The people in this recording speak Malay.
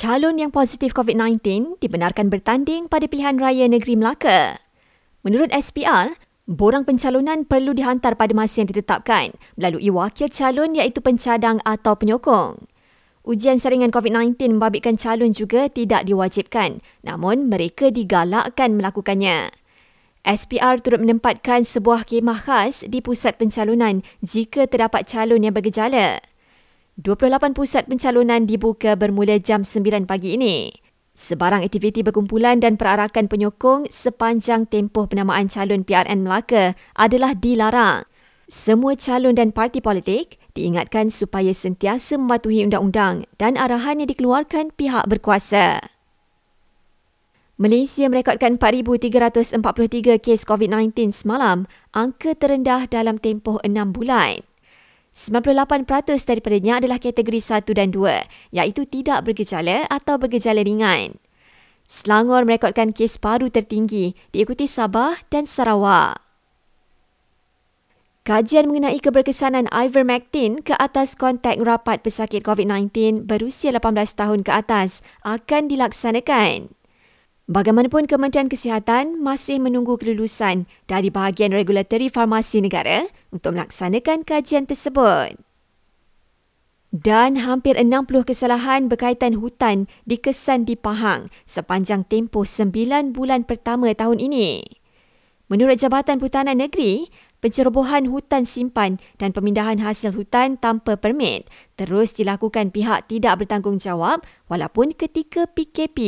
Calon yang positif COVID-19 dibenarkan bertanding pada pilihan raya negeri Melaka. Menurut SPR, borang pencalonan perlu dihantar pada masa yang ditetapkan melalui wakil calon iaitu pencadang atau penyokong. Ujian saringan COVID-19 membabitkan calon juga tidak diwajibkan namun mereka digalakkan melakukannya. SPR turut menempatkan sebuah kemah khas di pusat pencalonan jika terdapat calon yang bergejala. 28 pusat pencalonan dibuka bermula jam 9 pagi ini. Sebarang aktiviti berkumpulan dan perarakan penyokong sepanjang tempoh penamaan calon PRN Melaka adalah dilarang. Semua calon dan parti politik diingatkan supaya sentiasa mematuhi undang-undang dan arahan yang dikeluarkan pihak berkuasa. Malaysia merekodkan 4,343 kes COVID-19 semalam, angka terendah dalam tempoh 6 bulan. 98% daripadanya adalah kategori 1 dan 2, iaitu tidak bergejala atau bergejala ringan. Selangor merekodkan kes baru tertinggi diikuti Sabah dan Sarawak. Kajian mengenai keberkesanan ivermectin ke atas kontak rapat pesakit COVID-19 berusia 18 tahun ke atas akan dilaksanakan. Bagaimanapun Kementerian Kesihatan masih menunggu kelulusan dari bahagian regulatori farmasi negara untuk melaksanakan kajian tersebut. Dan hampir 60 kesalahan berkaitan hutan dikesan di Pahang sepanjang tempoh 9 bulan pertama tahun ini. Menurut Jabatan Perhutanan Negeri, pencerobohan hutan simpan dan pemindahan hasil hutan tanpa permit terus dilakukan pihak tidak bertanggungjawab walaupun ketika PKP.